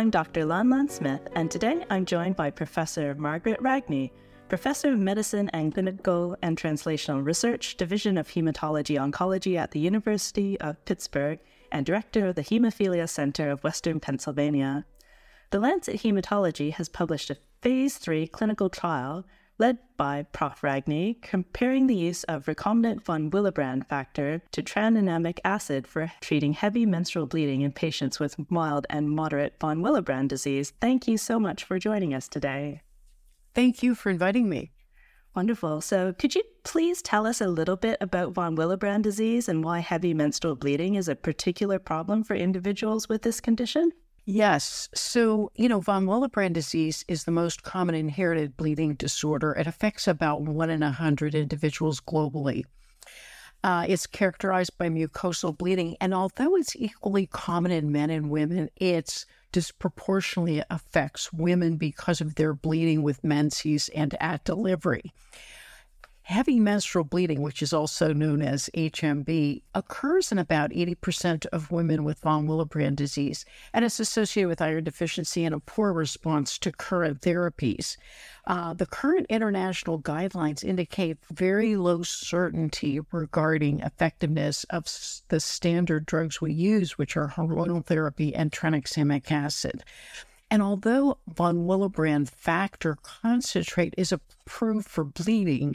I'm Dr. Lan Lan Smith, and today I'm joined by Professor Margaret Ragni, Professor of Medicine and Clinical and Translational Research, Division of Hematology Oncology at the University of Pittsburgh, and Director of the Hemophilia Center of Western Pennsylvania. The Lancet Hematology has published a Phase 3 clinical trial led by Prof. Ragni, comparing the use of recombinant von Willebrand factor to tranexamic acid for treating heavy menstrual bleeding in patients with mild and moderate von Willebrand disease. Thank you so much for joining us today. Thank you for inviting me. Wonderful. So, could you please tell us a little bit about von Willebrand disease and why heavy menstrual bleeding is a particular problem for individuals with this condition? Yes. So, you know, von Willebrand disease is the most common inherited bleeding disorder. It affects about one in a hundred individuals globally. Uh, it's characterized by mucosal bleeding. And although it's equally common in men and women, it's disproportionately affects women because of their bleeding with menses and at delivery. Heavy menstrual bleeding, which is also known as HMB, occurs in about 80% of women with von Willebrand disease, and it's associated with iron deficiency and a poor response to current therapies. Uh, the current international guidelines indicate very low certainty regarding effectiveness of the standard drugs we use, which are hormonal therapy and tranexamic acid. And although von Willebrand factor concentrate is approved for bleeding,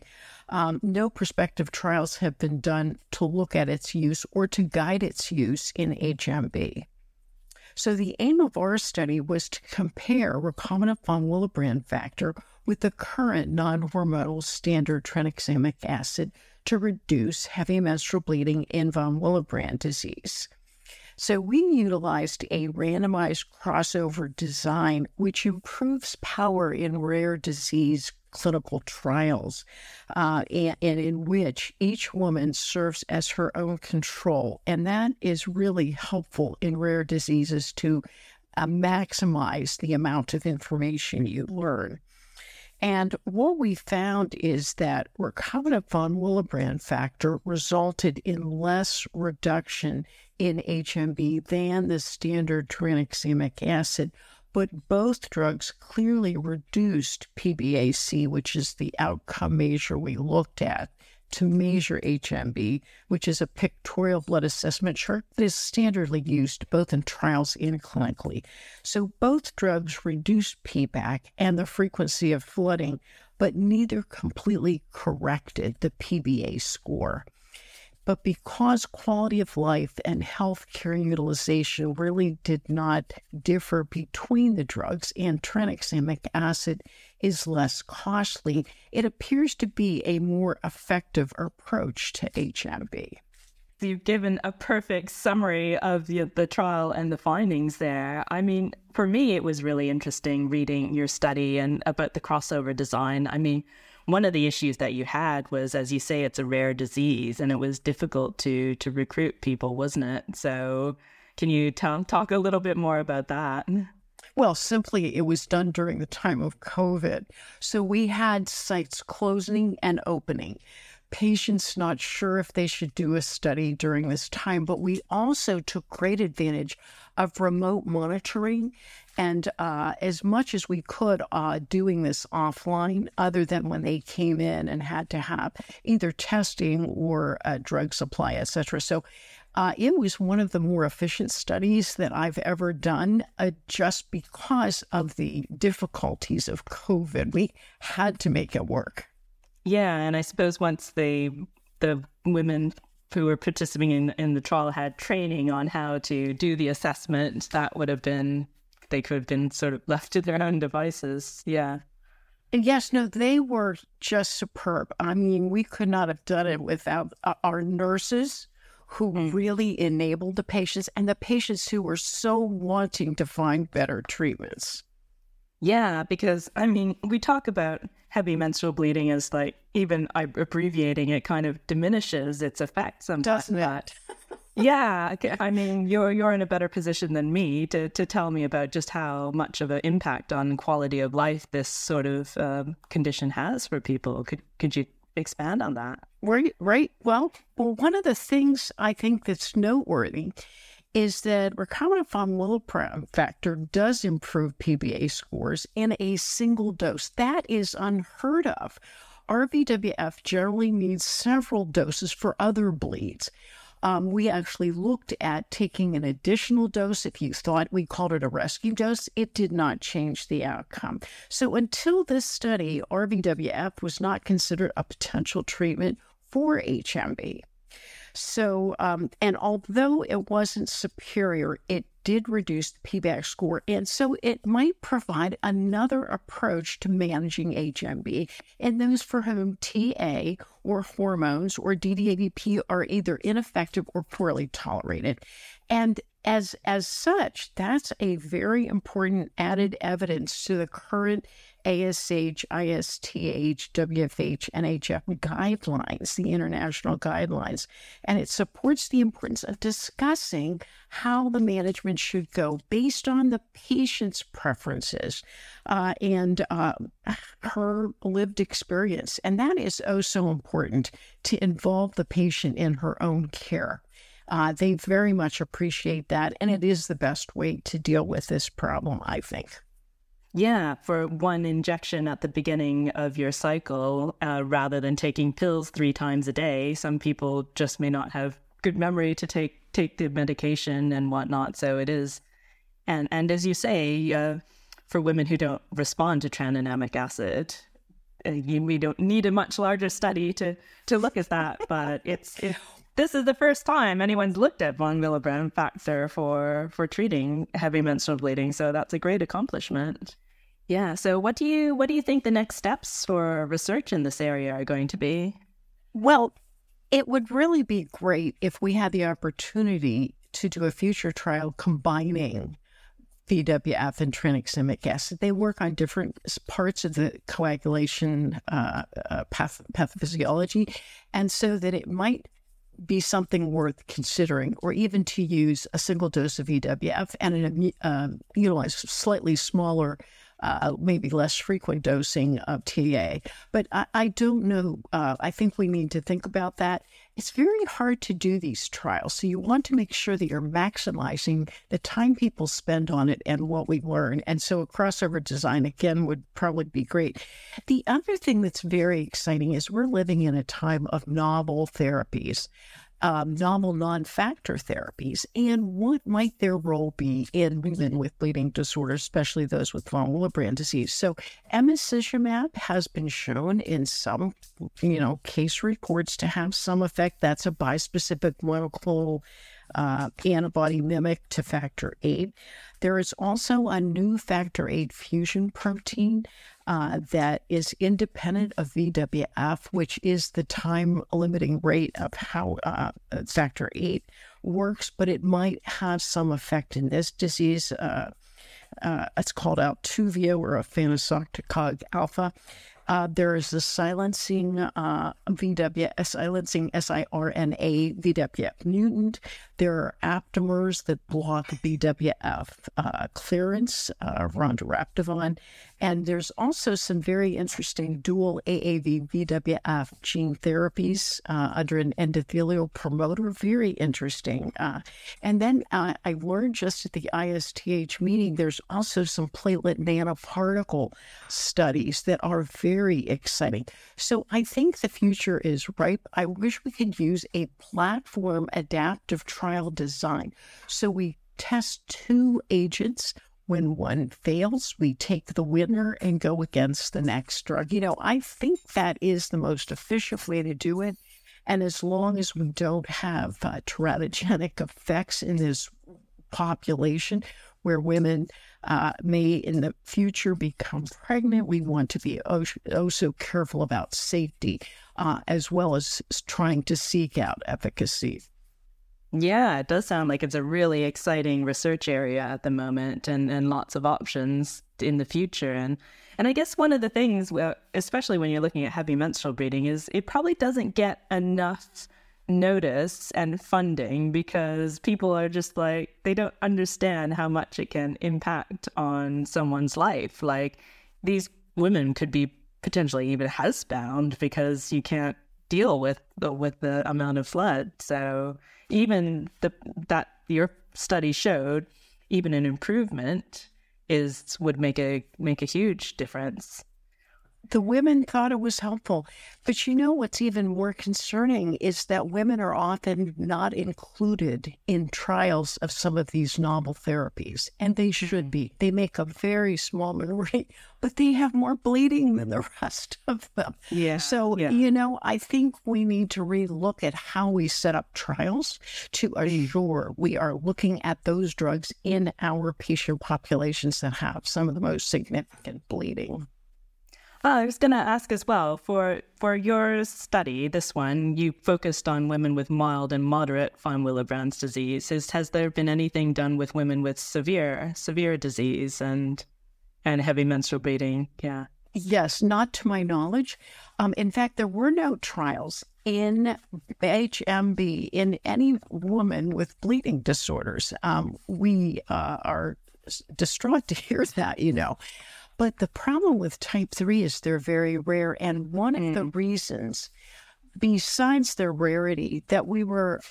um, no prospective trials have been done to look at its use or to guide its use in HMB. So the aim of our study was to compare recombinant von Willebrand factor with the current non-hormonal standard tranexamic acid to reduce heavy menstrual bleeding in von Willebrand disease. So we utilized a randomized crossover design, which improves power in rare disease clinical trials, uh, and, and, in which each woman serves as her own control. And that is really helpful in rare diseases to uh, maximize the amount of information you learn. And what we found is that recombinant von Willebrand factor resulted in less reduction in HMB than the standard tranexamic acid, but both drugs clearly reduced PBAC, which is the outcome measure we looked at to mm-hmm. measure HMB, which is a pictorial blood assessment chart that is standardly used both in trials and clinically. So both drugs reduced PBAC and the frequency of flooding, but neither completely corrected the PBA score. But because quality of life and healthcare utilization really did not differ between the drugs and tranexamic acid is less costly, it appears to be a more effective approach to HMB. You've given a perfect summary of the, the trial and the findings there. I mean, for me, it was really interesting reading your study and about the crossover design. I mean, one of the issues that you had was, as you say, it's a rare disease, and it was difficult to to recruit people, wasn't it? So, can you tell, talk a little bit more about that? Well, simply, it was done during the time of COVID. So we had sites closing and opening patients not sure if they should do a study during this time, but we also took great advantage of remote monitoring and uh, as much as we could uh, doing this offline, other than when they came in and had to have either testing or a drug supply, etc. So uh, it was one of the more efficient studies that I've ever done, uh, just because of the difficulties of COVID. We had to make it work. Yeah, and I suppose once they the women who were participating in, in the trial had training on how to do the assessment, that would have been they could have been sort of left to their own devices. Yeah. And yes, no, they were just superb. I mean, we could not have done it without uh, our nurses who mm. really enabled the patients and the patients who were so wanting to find better treatments. Yeah, because I mean, we talk about heavy menstrual bleeding as like even abbreviating it kind of diminishes its effect sometimes. Doesn't it? yeah, I mean, you're you're in a better position than me to to tell me about just how much of an impact on quality of life this sort of um, condition has for people. Could could you expand on that? Right, right. Well, well, one of the things I think that's noteworthy is that recombinant Willebrand factor does improve PBA scores in a single dose. That is unheard of. RVWF generally needs several doses for other bleeds. Um, we actually looked at taking an additional dose. If you thought we called it a rescue dose, it did not change the outcome. So until this study, RVWF was not considered a potential treatment for HMB. So, um, and although it wasn't superior, it did reduce the PBAC score. And so it might provide another approach to managing HMB in those for whom TA or hormones or DDAVP are either ineffective or poorly tolerated. And as as such, that's a very important added evidence to the current ASH, guidelines, the international guidelines. And it supports the importance of discussing how the management should go based on the patient's preferences uh, and uh, her lived experience. And that is oh so important to involve the patient in her own care. Uh, they very much appreciate that, and it is the best way to deal with this problem, I think. Yeah, for one injection at the beginning of your cycle, uh, rather than taking pills three times a day, some people just may not have good memory to take take the medication and whatnot. So it is, and and as you say, uh, for women who don't respond to tranexamic acid, uh, we don't need a much larger study to to look at that. But it's it, this is the first time anyone's looked at von Willebrand factor for for treating heavy menstrual bleeding. So that's a great accomplishment. Yeah. So what do you what do you think the next steps for research in this area are going to be? Well, it would really be great if we had the opportunity to do a future trial combining VWF and tranexamic acid. They work on different parts of the coagulation uh, uh, path- pathophysiology, and so that it might be something worth considering, or even to use a single dose of VWF and an, uh, utilize slightly smaller uh, maybe less frequent dosing of TA. But I, I don't know. Uh, I think we need to think about that. It's very hard to do these trials. So you want to make sure that you're maximizing the time people spend on it and what we learn. And so a crossover design, again, would probably be great. The other thing that's very exciting is we're living in a time of novel therapies um, novel non-factor therapies and what might their role be in women with bleeding disorders, especially those with von Willebrand disease. So emicizumab has been shown in some, you know, case reports to have some effect. That's a bispecific monoclonal uh, antibody mimic to factor VIII. There is also a new factor VIII fusion protein uh, that is independent of VWF, which is the time limiting rate of how uh, factor VIII works, but it might have some effect in this disease. Uh, uh it's called Altuviiio or efanesoctocog alfa. Uh, there is the silencing uh, VW, silencing siRNA VWF mutant. There are aptamers that block VWF uh, clearance, uh, rondarepatide. And there's also some very interesting dual AAV VWF gene therapies uh, under an endothelial promoter. Very interesting. Uh, and then uh, I learned just at the ISTH meeting, there's also some platelet nanoparticle studies that are very exciting. So I think the future is ripe. I wish we could use a platform adaptive trial design. So we test two agents when one fails, we take the winner and go against the next drug. You know, I think that is the most efficient way to do it. And as long as we don't have uh, teratogenic effects in this population where women uh, may in the future become pregnant, we want to be oh, oh so careful about safety uh, as well as trying to seek out efficacy. Yeah, it does sound like it's a really exciting research area at the moment and, and lots of options in the future. And and I guess one of the things, especially when you're looking at heavy menstrual bleeding, is it probably doesn't get enough notice and funding because people are just like, they don't understand how much it can impact on someone's life. Like these women could be potentially even housebound because you can't deal with the, with the amount of flood. So even the that your study showed even an improvement is would make a make a huge difference the women thought it was helpful. But you know what's even more concerning is that women are often not included in trials of some of these novel therapies, and they should be. Mm-hmm. They make a very small minority, but they have more bleeding than the rest of them. Yeah. So, yeah. you know, I think we need to relook at how we set up trials to mm. assure we are looking at those drugs in our patient populations that have some of the most significant bleeding. Well, I was going to ask as well for for your study, this one, you focused on women with mild and moderate von Willebrand's disease. Is, has there been anything done with women with severe severe disease and and heavy menstrual bleeding? Yeah. Yes, not to my knowledge. Um, in fact, there were no trials in HMB in any woman with bleeding disorders. Um, we uh, are distraught to hear that, you know. But the problem with type 3 is they're very rare. And one mm. of the mm. reasons, besides their rarity, that we were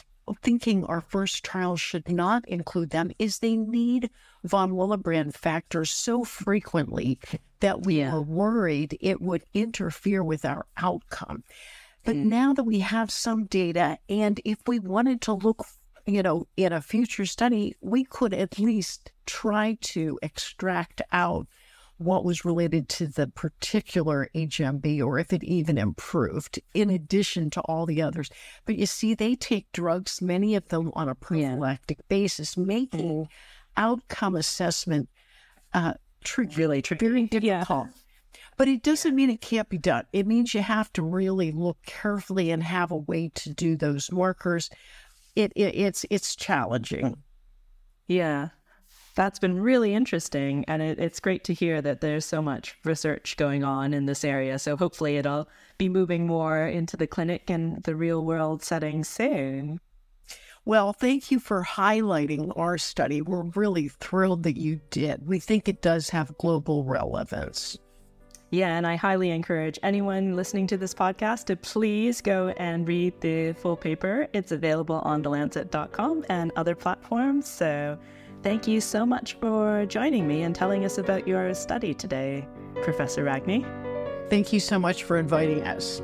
thinking our first trial should not include them is they need von Willebrand factors so frequently that we yeah. are worried it would interfere with our outcome. But mm. now that we have some data, and if we wanted to look, you know, in a future study, we could at least try to extract out what was related to the particular HMB or if it even improved, in addition to all the others. But you see, they take drugs, many of them on a prophylactic yeah. basis, making mm. outcome assessment uh, tricky, really tricky. very difficult. Yeah. But it doesn't mean it can't be done. It means you have to really look carefully and have a way to do those markers. It, it it's it's challenging. Yeah, that's been really interesting. And it, it's great to hear that there's so much research going on in this area. So hopefully it'll be moving more into the clinic and the real world setting soon. Well, thank you for highlighting our study. We're really thrilled that you did. We think it does have global relevance. Yeah, and I highly encourage anyone listening to this podcast to please go and read the full paper. It's available on thelancet.com and other platforms. So Thank you so much for joining me and telling us about your study today, Professor Ragni. Thank you so much for inviting us.